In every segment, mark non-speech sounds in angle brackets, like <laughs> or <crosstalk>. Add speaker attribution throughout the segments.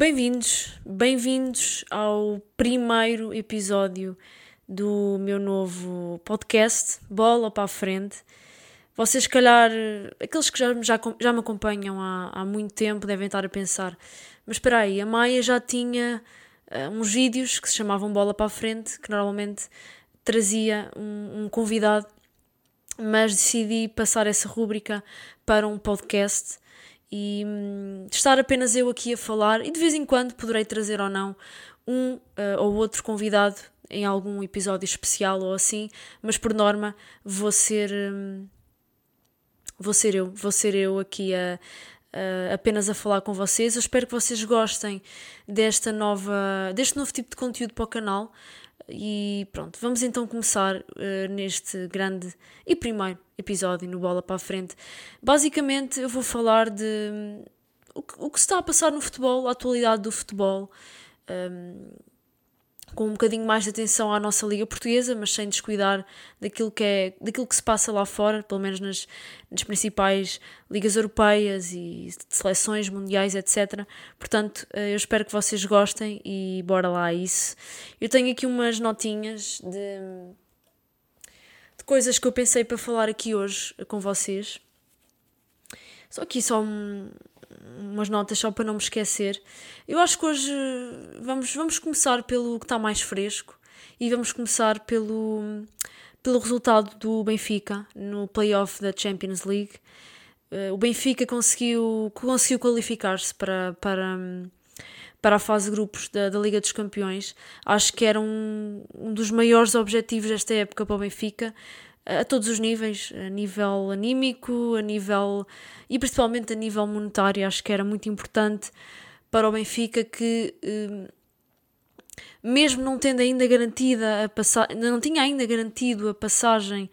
Speaker 1: Bem-vindos, bem-vindos ao primeiro episódio do meu novo podcast, Bola para a Frente. Vocês, se calhar, aqueles que já, já, já me acompanham há, há muito tempo devem estar a pensar: mas espera aí, a Maia já tinha uh, uns vídeos que se chamavam Bola para a Frente, que normalmente trazia um, um convidado, mas decidi passar essa rúbrica para um podcast e hum, estar apenas eu aqui a falar e de vez em quando poderei trazer ou não um uh, ou outro convidado em algum episódio especial ou assim, mas por norma vou ser hum, vou ser eu, vou ser eu aqui a, a, apenas a falar com vocês. Eu espero que vocês gostem desta nova, deste novo tipo de conteúdo para o canal. E pronto, vamos então começar uh, neste grande e primeiro episódio no Bola para a Frente. Basicamente, eu vou falar de um, o, que, o que se está a passar no futebol, a atualidade do futebol. Um, com um bocadinho mais de atenção à nossa Liga Portuguesa, mas sem descuidar daquilo que, é, daquilo que se passa lá fora, pelo menos nas, nas principais ligas europeias e seleções mundiais, etc. Portanto, eh, eu espero que vocês gostem e bora lá a isso. Eu tenho aqui umas notinhas de, de coisas que eu pensei para falar aqui hoje com vocês. Só aqui só um, umas notas só para não me esquecer. Eu acho que hoje vamos, vamos começar pelo que está mais fresco e vamos começar pelo, pelo resultado do Benfica no playoff da Champions League. Uh, o Benfica conseguiu, conseguiu qualificar-se para, para, para a fase de grupos da, da Liga dos Campeões. Acho que era um, um dos maiores objetivos desta época para o Benfica a todos os níveis, a nível anímico, a nível e principalmente a nível monetário, acho que era muito importante para o Benfica que hum, mesmo não tendo ainda garantida a passagem, não tinha ainda garantido a passagem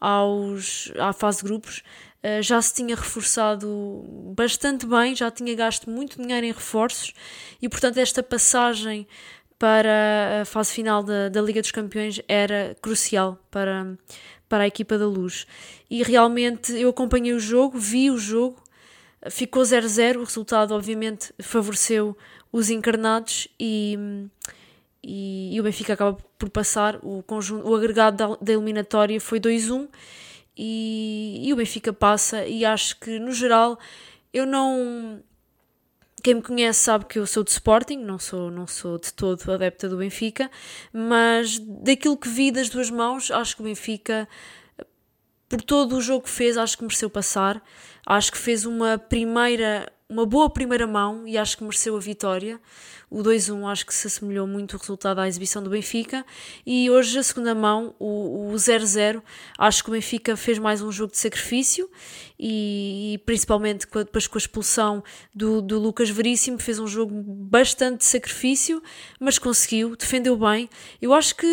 Speaker 1: aos, à fase de grupos, eh, já se tinha reforçado bastante bem, já tinha gasto muito dinheiro em reforços e, portanto, esta passagem para a fase final da, da Liga dos Campeões era crucial para, para a equipa da Luz. E realmente eu acompanhei o jogo, vi o jogo, ficou 0-0, o resultado obviamente favoreceu os encarnados e, e, e, o Benfica acaba por passar, o, conjunto, o agregado da, da eliminatória foi 2-1 e, e o Benfica passa e acho que no geral eu não quem me conhece sabe que eu sou de Sporting, não sou, não sou de todo adepta do Benfica, mas daquilo que vi das duas mãos, acho que o Benfica, por todo o jogo que fez, acho que mereceu passar. Acho que fez uma primeira, uma boa primeira mão e acho que mereceu a vitória. O 2-1 acho que se assemelhou muito o resultado à exibição do Benfica. E hoje, a segunda mão, o 0-0, acho que o Benfica fez mais um jogo de sacrifício e, e principalmente depois com a expulsão do, do Lucas Veríssimo, fez um jogo bastante de sacrifício, mas conseguiu, defendeu bem. Eu acho que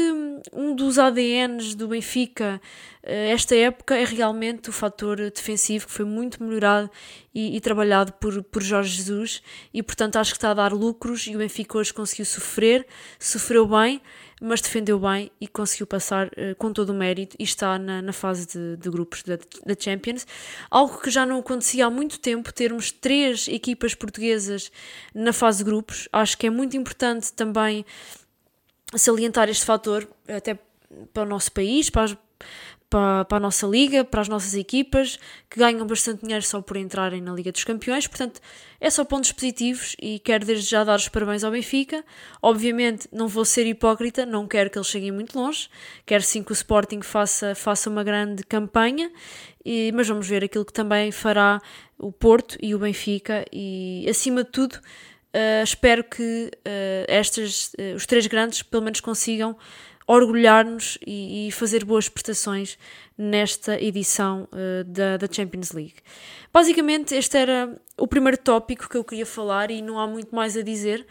Speaker 1: um dos ADNs do Benfica eh, esta época é realmente o fator defensivo que foi muito melhorado e, e, trabalhado por, por Jorge Jesus e portanto acho que está a dar lucros e o Benfica hoje conseguiu sofrer, sofreu bem mas defendeu bem e conseguiu passar uh, com todo o mérito e está na, na fase de, de grupos da, da, Champions. Algo que já não acontecia há muito tempo, termos três equipas portuguesas na fase de grupos. Acho que é muito importante também salientar este fator, até para o nosso país, para as, para, para a nossa liga, para as nossas equipas, que ganham bastante dinheiro só por entrarem na Liga dos Campeões. Portanto, é só pontos positivos e quero desde já dar os parabéns ao Benfica. Obviamente, não vou ser hipócrita, não quero que eles cheguem muito longe, quero sim que o Sporting faça, faça uma grande campanha, e, mas vamos ver aquilo que também fará o Porto e o Benfica, e acima de tudo. Uh, espero que uh, estas, uh, os três grandes pelo menos consigam orgulhar-nos e, e, fazer boas prestações nesta edição uh, da, da Champions League. Basicamente, este era o primeiro tópico que eu queria falar e não há muito mais a dizer.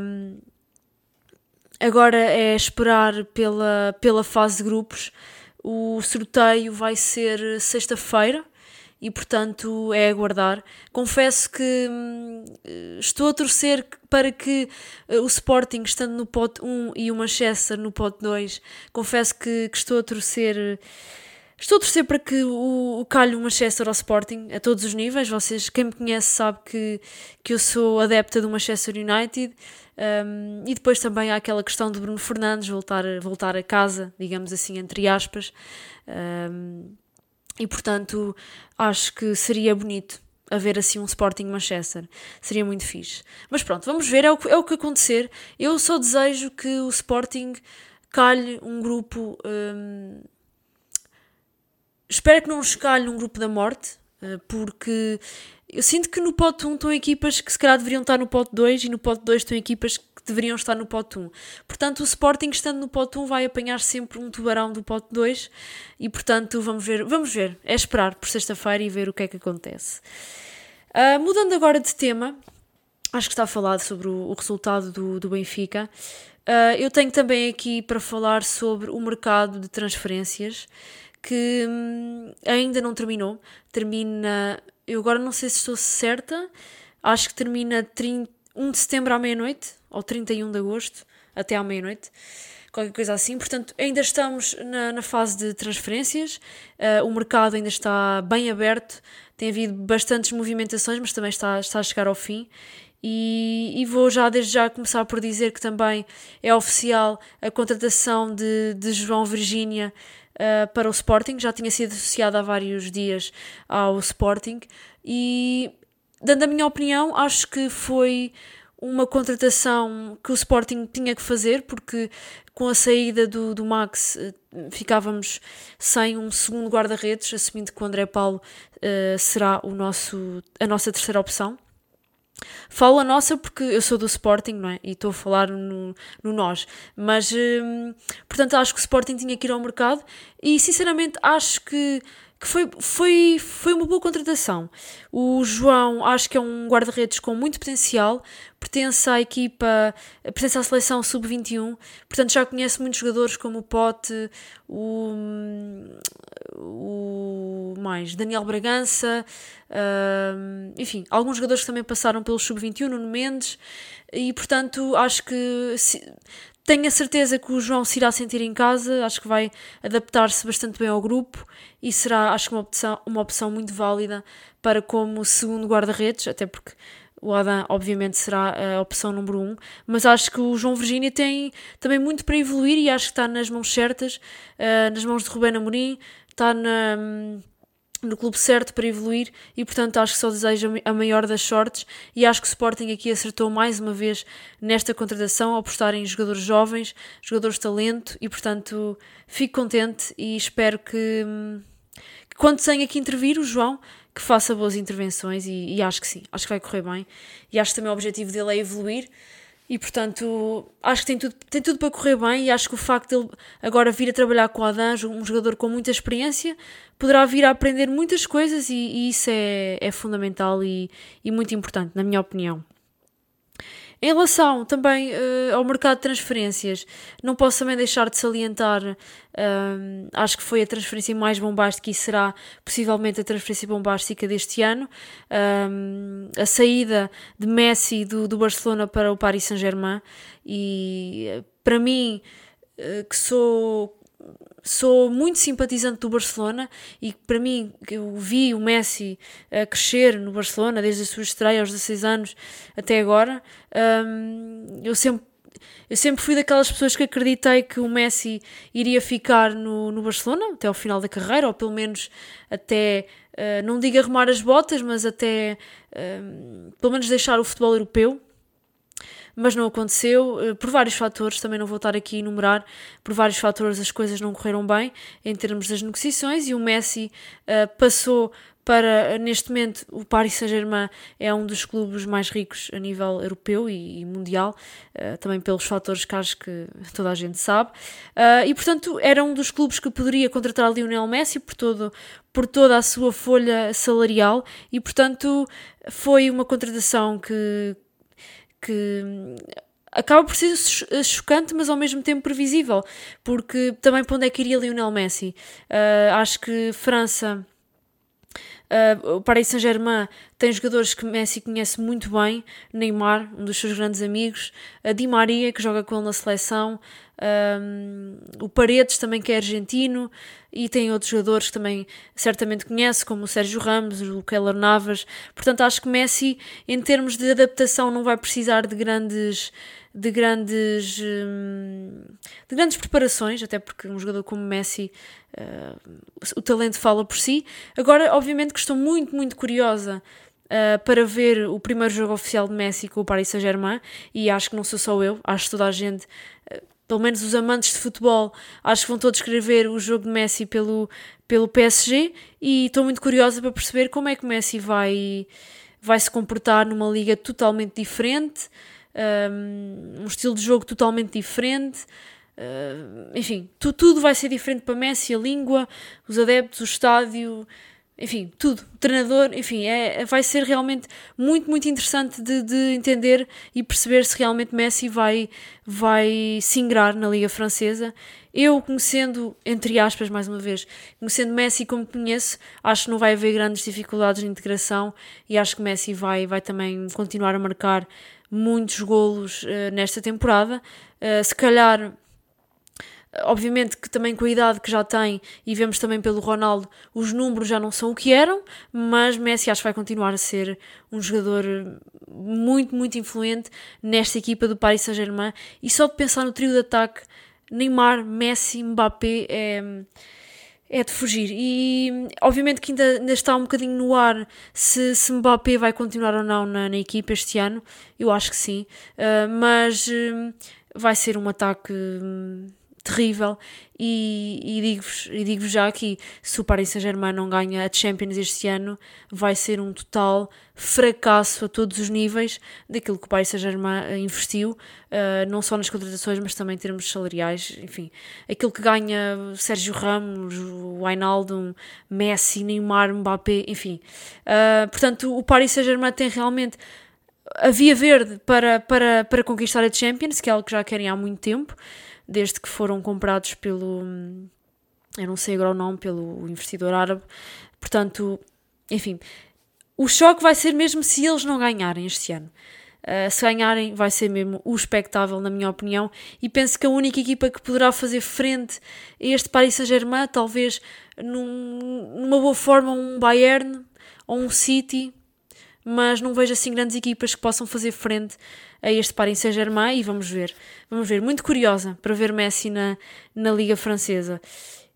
Speaker 1: Um, agora é esperar pela, pela fase de grupos. O sorteio vai ser sexta-feira e portanto é aguardar. Confesso que hum, estou a torcer para que uh, o Sporting, estando no pote 1 e o Manchester no pote 2, confesso que, que estou a torcer Estou a torcer para que o, o calhe o Manchester ao Sporting a todos os níveis. Vocês, quem me conhece, sabe que, que eu sou adepta do Manchester United. Um, e depois também há aquela questão de Bruno Fernandes voltar, voltar a casa, digamos assim, entre aspas. Um, e portanto, acho que seria bonito haver assim um Sporting Manchester. Seria muito fixe. Mas pronto, vamos ver, é o, é o que acontecer. Eu só desejo que o Sporting calhe um grupo. Um, espero que não nos calhe um grupo da morte, uh, porque eu sinto que no pote 1 estão equipas que se calhar deveriam estar no pote 2 e no pote 2 estão equipas que deveriam estar no pote 1. Portanto, o Sporting estando no pote 1 vai apanhar sempre um tubarão do pote 2 e portanto vamos ver, vamos ver, é esperar por sexta-feira e ver o que é que acontece. Uh, mudando agora de tema, acho que está falado sobre o, o resultado do, do Benfica. Uh, eu tenho também aqui para falar sobre o mercado de transferências que hum, ainda não terminou. Termina eu agora não sei se estou certa, acho que termina 30, 1 de setembro à meia-noite, ou 31 de agosto, até à meia-noite, qualquer coisa assim. Portanto, ainda estamos na, na fase de transferências, uh, o mercado ainda está bem aberto, tem havido bastantes movimentações, mas também está, está a chegar ao fim. E, e, vou já desde já começar por dizer que também é oficial a contratação de, de João Virgínia uh, para o Sporting, já tinha sido associado há vários dias ao Sporting e, dando a minha opinião, acho que foi uma contratação que o Sporting tinha que fazer, porque com a saída do, do Max uh, ficávamos sem um segundo guarda-redes, assumindo que o André Paulo uh, será o nosso, a nossa terceira opção. Falo a nossa porque eu sou do Sporting, não é? E estou a falar no, no nós. Mas, hum, portanto, acho que o Sporting tinha que ir ao mercado e, sinceramente, acho que, que foi, foi, foi uma boa contratação. O João, acho que é um guarda-redes com muito potencial, pertence à equipa, pertence à seleção sub-21, portanto, já conhece muitos jogadores como o Pote, o, o mais Daniel Bragança, uh, enfim, alguns jogadores que também passaram pelo sub-21, Nuno Mendes, e portanto acho que se, tenho a certeza que o João se irá sentir em casa, acho que vai adaptar-se bastante bem ao grupo e será, acho que, uma opção, uma opção muito válida para como segundo guarda-redes, até porque o Adam, obviamente, será a opção número um, mas acho que o João Virgínia tem também muito para evoluir e acho que está nas mãos certas, uh, nas mãos de Rubén Amorim, está na, no clube certo para evoluir e, portanto, acho que só desejo a maior das sortes e acho que o Sporting aqui acertou mais uma vez nesta contratação apostar em jogadores jovens, jogadores de talento e, portanto, fico contente e espero que, que quando tenha que intervir o João que faça boas intervenções e, e, acho que sim, acho que vai correr bem e acho que também o objetivo dele é evoluir e portanto acho que tem tudo, tem tudo para correr bem e acho que o facto de ele agora vir a trabalhar com o Adanjo, um jogador com muita experiência, poderá vir a aprender muitas coisas e, e isso é, é fundamental e, e muito importante, na minha opinião. Em relação também uh, ao mercado de transferências, não posso também deixar de salientar, uh, acho que foi a transferência mais bombástica e será possivelmente a transferência bombástica deste ano, uh, a saída de Messi do, do Barcelona para o Paris Saint-Germain. E para mim, que sou sou muito simpatizante do Barcelona e para mim eu vi o Messi a crescer no Barcelona desde a sua estreia aos 16 anos até agora. Um, eu sempre eu sempre fui daquelas pessoas que acreditei que o Messi iria ficar no, no Barcelona até ao final da carreira, ou pelo menos até, uh, não digo arrumar as botas, mas até uh, pelo menos deixar o futebol europeu mas não aconteceu eh, por vários fatores, também não vou estar aqui a enumerar, por vários fatores as coisas não correram bem em termos das negociações e o Messi uh, passou para, neste momento, o Paris Saint-Germain é um dos clubes mais ricos a nível europeu e, e mundial, uh, também pelos fatores que acho que toda a gente sabe, uh, e portanto era um dos clubes que poderia contratar Lionel Messi por, todo, por toda a sua folha salarial e portanto foi uma contratação que, que acaba por ser chocante, mas ao mesmo tempo previsível, porque também para onde é que iria Lionel Messi? Uh, acho que França Uh, o Paris Saint-Germain tem jogadores que Messi conhece muito bem, Neymar, um dos seus grandes amigos, a Di Maria, que joga com ele na seleção, um, o Paredes também que é argentino, e tem outros jogadores que também certamente conhece, como o Sérgio Ramos, o Keylor Navas. Portanto, acho que Messi, em termos de adaptação, não vai precisar de grandes de grandes hum, de grandes preparações, até porque um jogador como Messi uh, o talento fala por si. Agora, obviamente que estou muito, muito curiosa Uh, para ver o primeiro jogo oficial de Messi com o Paris Saint-Germain e acho que não sou só eu, acho que toda a gente, uh, pelo menos os amantes de futebol, acho que vão todos querer ver o jogo de Messi pelo, pelo PSG e estou muito curiosa para perceber como é que Messi vai, vai se comportar numa liga totalmente diferente, um, estilo de jogo totalmente diferente. Uh, enfim, tu, tudo vai ser diferente para Messi, a língua, os adeptos, o estádio, enfim, tudo. O treinador, enfim, é, é, vai ser realmente muito, muito interessante de, de, entender e perceber se realmente Messi vai, vai se ingrar na Liga Francesa. Eu, conhecendo, entre aspas, mais uma vez, conhecendo Messi como conheço, acho que não vai haver grandes dificuldades de integração e acho que Messi vai, vai também continuar a marcar muitos golos uh, nesta temporada. Uh, se calhar Obviamente que também com a idade que já tem, e vemos também pelo Ronaldo, os números já não são o que eram, mas Messi acho que vai continuar a ser um jogador muito, muito influente nesta equipa do Paris Saint-Germain. E só de pensar no trio de ataque, Neymar, Messi, Mbappé, é, é de fugir. E obviamente que ainda, ainda está um bocadinho no ar se, se Mbappé vai continuar ou não na, na equipa este ano. Eu acho que sim, uh, mas uh, vai ser um ataque. Uh, terrível. E, e digo-vos digo já aqui, se o Paris Saint-Germain não ganha a Champions este ano, vai ser um total fracasso a todos os níveis daquilo que o Paris Saint-Germain investiu, uh, não só nas contratações, mas também em termos salariais, enfim, aquilo que ganha Sérgio Ramos, o Wijnaldum, Messi, Neymar, Mbappé, enfim. Uh, portanto, o Paris Saint-Germain tem realmente a via verde para, para, para conquistar a Champions, que é algo que já querem há muito tempo desde que foram comprados pelo. Eu não sei agora o nome, pelo investidor árabe. Portanto, enfim, o choque vai ser mesmo se eles não ganharem este ano. Uh, se ganharem, vai ser mesmo o espectável, na minha opinião. E penso que a única equipa que poderá fazer frente a este Paris Saint-Germain, talvez num, numa boa forma, um Bayern ou um City, mas não vejo assim grandes equipas que possam fazer frente a este Paris Saint-Germain e vamos ver. Vamos ver. Muito curiosa para ver Messi na, na Liga Francesa.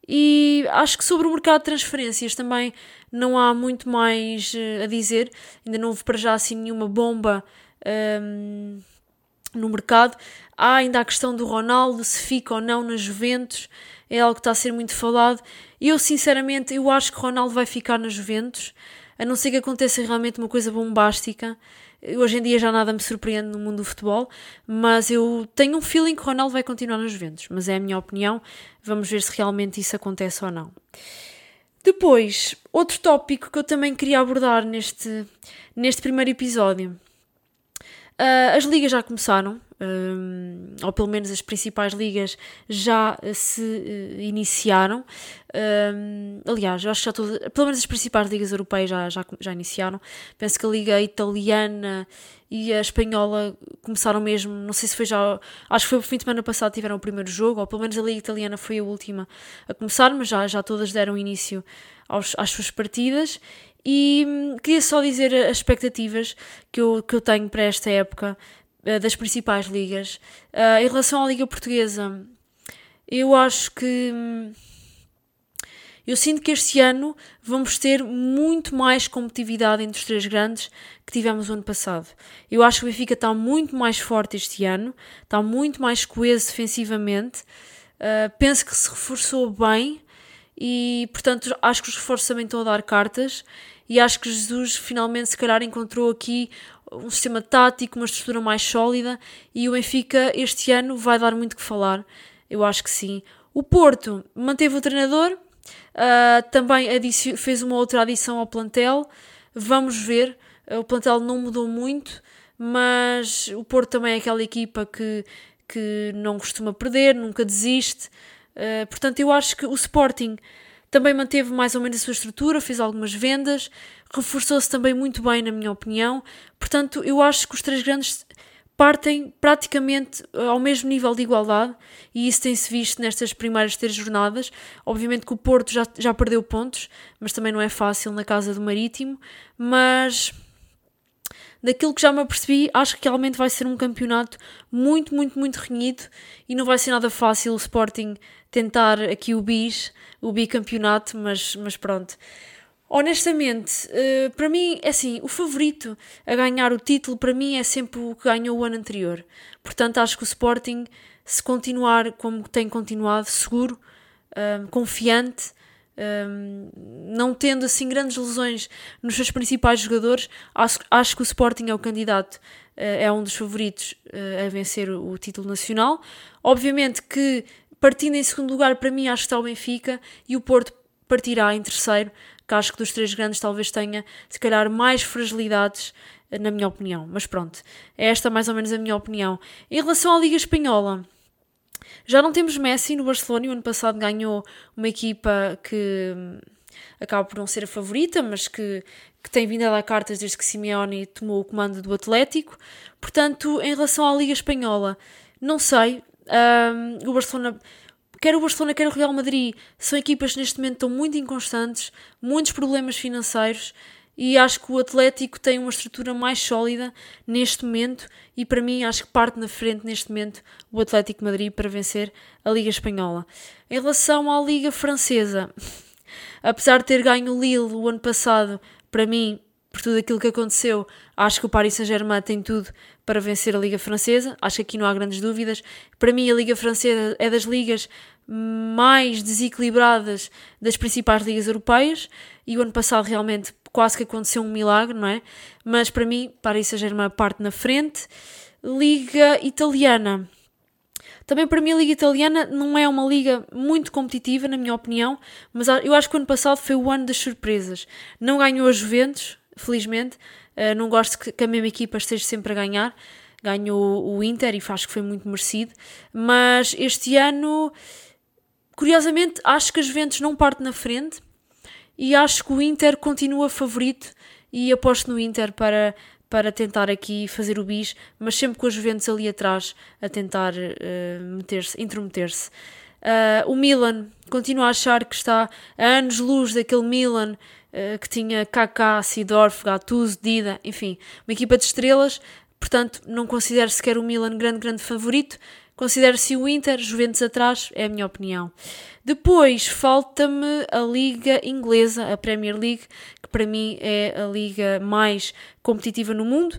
Speaker 1: E acho que sobre o mercado de transferências também não há muito mais uh, a dizer. Ainda não houve para já assim nenhuma bomba um, no mercado. Há ainda a questão do Ronaldo, se fica ou não na Juventus. É algo que está a ser muito falado. Eu, sinceramente, eu acho que Ronaldo vai ficar na Juventus. A não ser que aconteça realmente uma coisa bombástica. Hoje em dia já nada me surpreende no mundo do futebol, mas eu tenho um feeling que o Ronaldo vai continuar nos Juventus, mas é a minha opinião. Vamos ver se realmente isso acontece ou não. Depois, outro tópico que eu também queria abordar neste, neste primeiro episódio. Uh, as ligas já começaram, ou pelo menos as principais ligas já se uh, iniciaram. Aliás, eu acho que já todas, pelo menos as principais ligas europeias já, já, já iniciaram. Penso que a liga italiana e a espanhola começaram mesmo, não sei se foi já, acho que foi o fim de semana passado tiveram o primeiro jogo, ou pelo menos a liga italiana foi a última a começar, mas já, já todas deram início aos, às suas partidas. E hum, queria só dizer as expectativas que eu, que eu tenho para esta época eh, das principais ligas. Uh, em relação à Liga Portuguesa, eu acho que. Hum, eu sinto que este ano vamos ter muito mais competitividade entre os três grandes que tivemos o ano passado. Eu acho que o Benfica está muito mais forte este ano, está muito mais coeso defensivamente. Uh, penso que se reforçou bem e, portanto, acho que os reforços também estão a dar cartas. E acho que Jesus finalmente, se calhar, encontrou aqui um sistema tático, uma estrutura mais sólida e o Benfica este ano vai dar muito que falar. Eu acho que sim. O Porto manteve o treinador, uh, também fez uma outra adição ao plantel. Vamos ver. O plantel não mudou muito, mas o Porto também é aquela equipa que, que não costuma perder, nunca desiste. Uh, portanto, eu acho que o Sporting também manteve mais ou menos a sua estrutura, fez algumas vendas, reforçou-se também muito bem, na minha opinião. Portanto, eu acho que os três grandes partem praticamente eh, ao mesmo nível de igualdade e isso tem-se visto nestas primeiras três jornadas. Obviamente que o Porto já, já perdeu pontos, mas também não é fácil na casa do Marítimo. Mas daquilo que já me apercebi, acho que realmente vai ser um campeonato muito, muito, muito renhido e não vai ser nada fácil o Sporting tentar aqui o bis, o bicampeonato, mas, mas pronto. Honestamente, uh, para mim, é assim, o favorito a ganhar o título, para mim, é sempre o que ganhou o ano anterior. Portanto, acho que o Sporting, se continuar como tem continuado, seguro, um, confiante, não tendo assim grandes lesões nos seus principais jogadores, acho, acho que o Sporting é o candidato, uh, é um dos favoritos uh, a vencer o, título nacional. Obviamente que, partindo em segundo lugar, para mim, acho que está o Benfica e o Porto partirá em terceiro que acho que dos três grandes talvez tenha, se calhar, mais fragilidades, eh, na minha opinião. Mas pronto, é esta mais ou menos a minha opinião. Em relação à Liga Espanhola, já não temos Messi no Barcelona, o ano passado ganhou uma equipa que hum, acaba por não ser a favorita, mas que, que tem vindo a dar cartas desde que Simeone tomou o comando do Atlético. Portanto, em relação à Liga Espanhola, não sei. Um, o Barcelona quer o Barcelona, quer o Real Madrid, são equipas que neste momento estão muito inconstantes, muitos problemas financeiros e acho que o Atlético tem uma estrutura mais sólida neste momento e para mim acho que parte na frente neste momento o Atlético Madrid para vencer a Liga Espanhola. Em relação à Liga Francesa, <laughs> apesar de ter ganho o Lille o ano passado, para mim, por tudo aquilo que aconteceu, acho que o Paris Saint-Germain tem tudo para vencer a Liga Francesa. Acho que aqui não há grandes dúvidas. Para mim, a Liga Francesa é das ligas mais desequilibradas das principais ligas europeias e o ano passado realmente quase que aconteceu um milagre, não é? Mas para mim, Paris Saint-Germain parte na frente. Liga Italiana. Também para mim a Liga Italiana não é uma liga muito competitiva, na minha opinião, mas eu acho que o ano passado foi o ano das surpresas. Não ganhou a Juventus, felizmente, Uh, não gosto que, a mesma equipa esteja sempre a ganhar. Ganhou o Inter e acho que foi muito merecido. Mas este ano, curiosamente, acho que as Juventus não parte na frente e acho que o Inter continua favorito e aposto no Inter para, para tentar aqui fazer o bis, mas sempre com as Juventus ali atrás a tentar uh, meter-se, intrometer-se. Uh, o Milan continua a achar que está a anos-luz daquele Milan uh, que tinha Kaká, Sidorf, Gattuso, Dida, enfim, uma equipa de estrelas. Portanto, não considero sequer o Milan grande, grande favorito. Considero-se o Inter, Juventus atrás, é a minha opinião. Depois, falta-me a Liga Inglesa, a Premier League, que para mim é a liga mais competitiva no mundo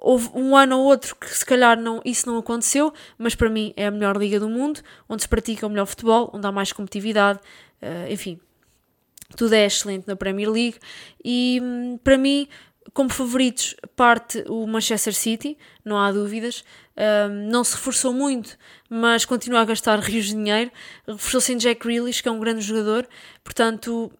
Speaker 1: houve um ano ou outro que se calhar não, isso não aconteceu, mas para mim é a melhor liga do mundo, onde se pratica o melhor futebol, onde há mais competitividade, uh, enfim, tudo é excelente na Premier League e hum, para mim, como favoritos, parte o Manchester City, não há dúvidas. Um, não se reforçou muito, mas continua a gastar rios de dinheiro. Reforçou-se em Jack Grealish, que é um grande jogador, portanto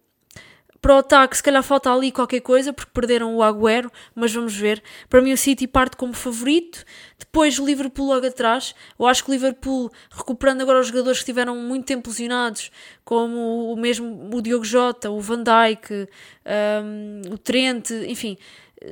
Speaker 1: para o ataque, se calhar falta ali qualquer coisa, porque perderam o Agüero, mas vamos ver. Para mim, o City parte como favorito. Depois, o Liverpool logo atrás. Eu acho que o Liverpool, recuperando agora os jogadores que estiveram muito tempo lesionados, como o mesmo o Diogo Jota, o Van Dijk, um, o Trent, enfim.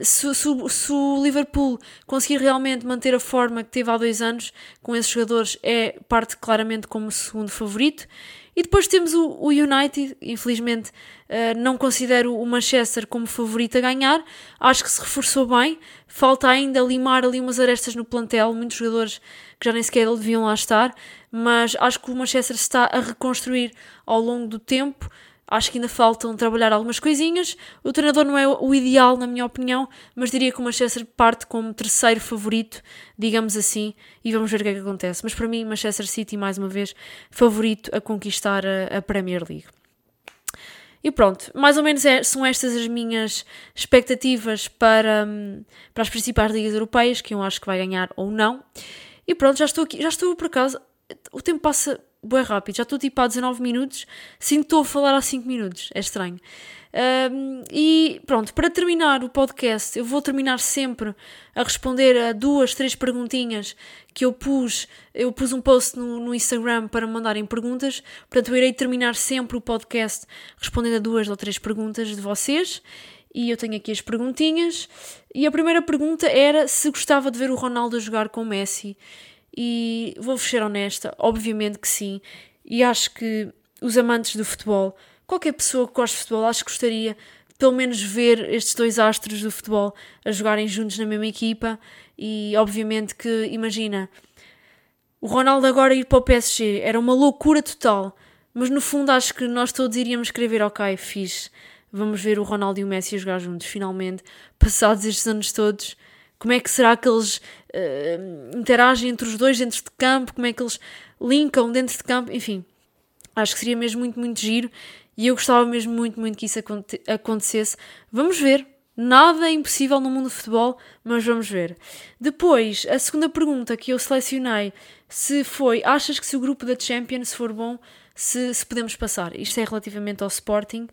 Speaker 1: Se, se, se, o Liverpool conseguir realmente manter a forma que teve há dois anos com esses jogadores, é parte claramente como segundo favorito. E depois temos o, o United, infelizmente uh, não considero o Manchester como favorito a ganhar, acho que se reforçou bem, falta ainda limar ali umas arestas no plantel, muitos jogadores que já nem sequer deviam lá estar, mas acho que o Manchester está a reconstruir ao longo do tempo, Acho que ainda faltam trabalhar algumas coisinhas. O treinador não é o ideal, na minha opinião, mas diria que o Manchester parte como terceiro favorito, digamos assim, e vamos ver o que é que acontece. Mas para mim, Manchester City, mais uma vez, favorito a conquistar a, a Premier League. E pronto, mais ou menos é, são estas as minhas expectativas para, hum, para as principais ligas europeias, que eu acho que vai ganhar ou não. E pronto, já estou aqui, já estou por acaso. O tempo passa bué rápido. Já estou tipo há 19 minutos, sinto estou a falar há 5 minutos. É estranho. Um, e pronto, para terminar o podcast, eu vou terminar sempre a responder a duas, três perguntinhas que eu pus. Eu pus um post no, no Instagram para mandarem perguntas, portanto, eu irei terminar sempre o podcast respondendo a duas ou três perguntas de vocês. E eu tenho aqui as perguntinhas. E a primeira pergunta era se gostava de ver o Ronaldo jogar com o Messi. E vou-vos ser honesta, obviamente que sim. E acho que os amantes do futebol qualquer pessoa que goste de futebol, acho que gostaria pelo menos ver estes dois astros do futebol a jogarem juntos na mesma equipa. E obviamente que, imagina, o Ronaldo agora ir para o PSG era uma loucura total, mas no fundo acho que nós todos iríamos escrever, ok, fixe, vamos ver o Ronaldo e o Messi jogar juntos, finalmente, passados estes anos todos, como é que será que eles uh, interagem entre os dois dentro de campo, como é que eles linkam dentro de campo, enfim, acho que seria mesmo muito, muito giro e eu gostava mesmo muito, muito que isso acontecesse. Vamos ver. Nada é impossível no mundo do futebol, mas vamos ver. Depois, a segunda pergunta que eu selecionei se foi: achas que se o grupo da Champions for bom, se, se podemos passar? Isto é relativamente ao Sporting.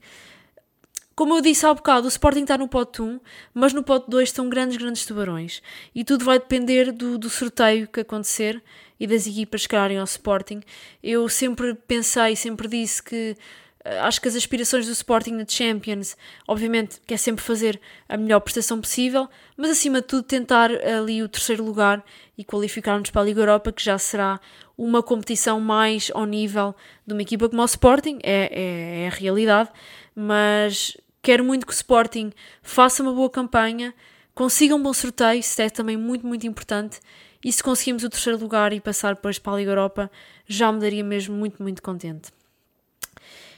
Speaker 1: Como eu disse há bocado, o Sporting está no pote 1, mas no pote 2 estão grandes, grandes tubarões. E tudo vai depender do, do sorteio que acontecer e das equipas chegarem ao Sporting. Eu sempre pensei, sempre disse que eh, acho que as aspirações do Sporting na Champions, obviamente, quer sempre fazer a melhor prestação possível, mas acima de tudo tentar ali o terceiro lugar e qualificar-nos para a Liga Europa, que já será uma competição mais ao nível de uma equipa como o Sporting, é, é, é a realidade, mas quero muito que o Sporting faça uma boa campanha, consiga um bom sorteio, isso é também muito, muito importante, e se conseguimos o terceiro lugar e passar depois para a Liga Europa, já me daria mesmo muito, muito contente.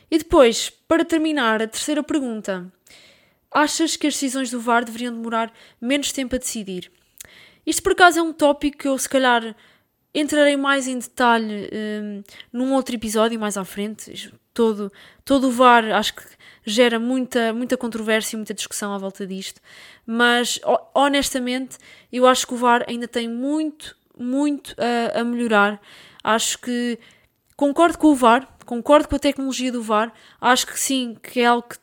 Speaker 1: E depois, para terminar, a terceira pergunta. Achas que as decisões do VAR deveriam demorar menos tempo a decidir? Isto por acaso é um tópico que eu se calhar entrarei mais em detalhe um, num outro episódio mais à frente. Todo, todo o VAR acho que gera muita, muita controvérsia e muita discussão à volta disto. Mas honestamente, eu acho que o VAR ainda tem muito, muito a, a melhorar. Acho que concordo com o VAR, concordo com a tecnologia do VAR, acho que sim, que é algo que,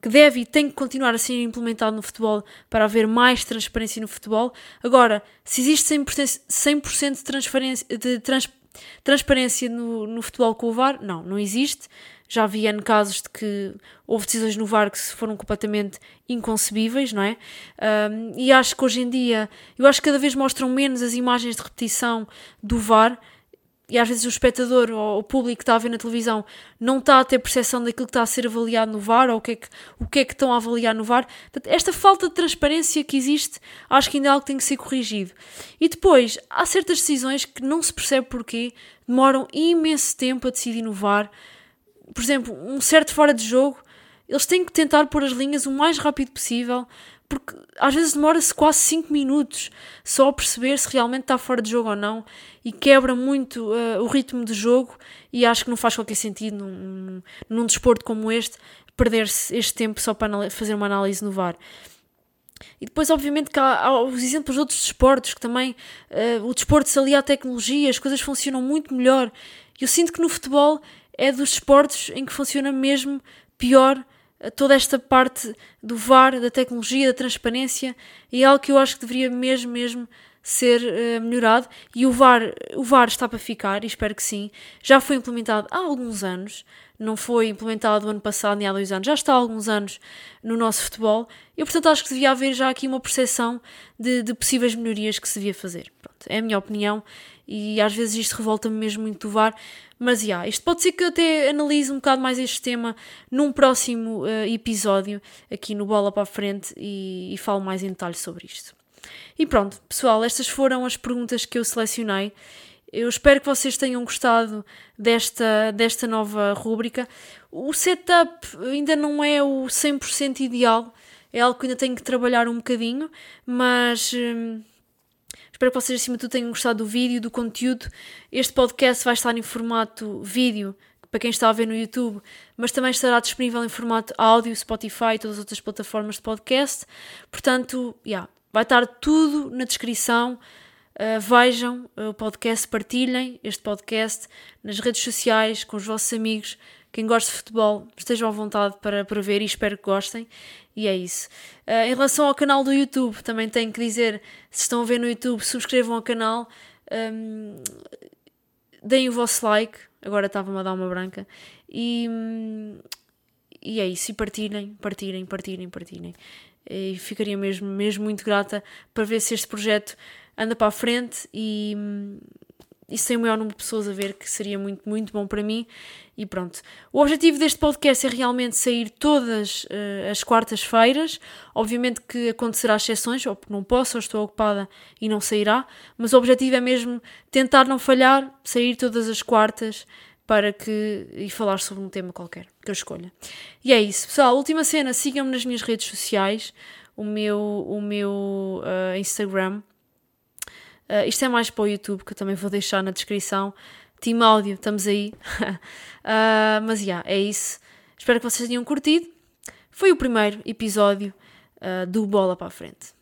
Speaker 1: que deve e tem que continuar a ser implementado no futebol para haver mais transparência no futebol. Agora, se existe 100%, 100 de, transparência, de trans, transparência no, no futebol com o VAR, não, não existe. Já havia casos de que houve decisões no VAR que foram completamente inconcebíveis, não é? Um, e acho que hoje em dia, eu acho que cada vez mostram menos as imagens de repetição do VAR e às vezes o espectador ou o público que está a ver na televisão não está a ter percepção daquilo que está a ser avaliado no VAR ou o que é que, o que, é que estão a avaliar no VAR. Portanto, esta falta de transparência que existe, acho que ainda é algo que tem que ser corrigido. E depois, há certas decisões que não se percebe porquê, demoram imenso tempo a decidir no VAR. Por exemplo, um certo fora de jogo, eles têm que tentar pôr as linhas o mais rápido possível porque às vezes demora-se quase 5 minutos só a perceber se realmente está fora de jogo ou não e quebra muito uh, o ritmo do jogo e acho que não faz qualquer sentido num, num desporto como este perder-se este tempo só para fazer uma análise no VAR. E depois, obviamente, que há, há os exemplos de outros desportos que também uh, o desporto se alia à tecnologia, as coisas funcionam muito melhor. Eu sinto que no futebol é dos desportos em que funciona mesmo pior toda esta parte do VAR, da tecnologia, da transparência, é algo que eu acho que deveria mesmo, mesmo ser uh, melhorado e o VAR, o VAR está para ficar, e espero que sim. Já foi implementado há alguns anos, não foi implementado no ano passado nem há dois anos, já está há alguns anos no nosso futebol e, portanto, acho que devia haver já aqui uma percepção de, de possíveis melhorias que se devia fazer. Pronto, é a minha opinião e às vezes isto revolta-me mesmo muito do VAR, mas, yeah, isto pode ser que eu até analise um bocado mais este tema num próximo uh, episódio, aqui no Bola para a Frente, e, e falo mais em detalhe sobre isto. E pronto, pessoal, estas foram as perguntas que eu selecionei. Eu espero que vocês tenham gostado desta, desta nova rúbrica. O setup ainda não é o 100% ideal, é algo que ainda tenho que trabalhar um bocadinho, mas. Hum, Espero que vocês, acima de tudo, tenham gostado do vídeo, do conteúdo. Este podcast vai estar em formato vídeo, para quem está a ver no YouTube, mas também estará disponível em formato áudio, Spotify e todas as outras plataformas de podcast. Portanto, yeah, vai estar tudo na descrição. Uh, vejam o podcast, partilhem este podcast nas redes sociais, com os vossos amigos. Quem gosta de futebol, estejam à vontade para, para ver e espero que gostem. E é isso. Uh, em relação ao canal do YouTube, também tenho que dizer: se estão a ver no YouTube, subscrevam o canal, um, deem o vosso like. Agora estava-me a dar uma branca. E, e é isso. E partilhem, partilhem, partilhem, partilhem. E ficaria mesmo, mesmo muito grata para ver se este projeto anda para a frente e isso tem o maior número de pessoas a ver, que seria muito, muito bom para mim. E pronto. O objetivo deste podcast é realmente sair todas uh, as quartas-feiras. Obviamente que acontecerá exceções, ou porque não posso, ou estou ocupada e não sairá. Mas o objetivo é mesmo tentar não falhar, sair todas as quartas para que. e falar sobre um tema qualquer que eu escolha. E é isso. Pessoal, última cena, sigam-me nas minhas redes sociais. O meu, o meu uh, Instagram Uh, isto é mais para o YouTube, que eu também vou deixar na descrição. Team Áudio, estamos aí. uh, <laughs> mas já, yeah, é isso. Espero que vocês tenham curtido. Foi o primeiro episódio uh, do Bola para a Frente.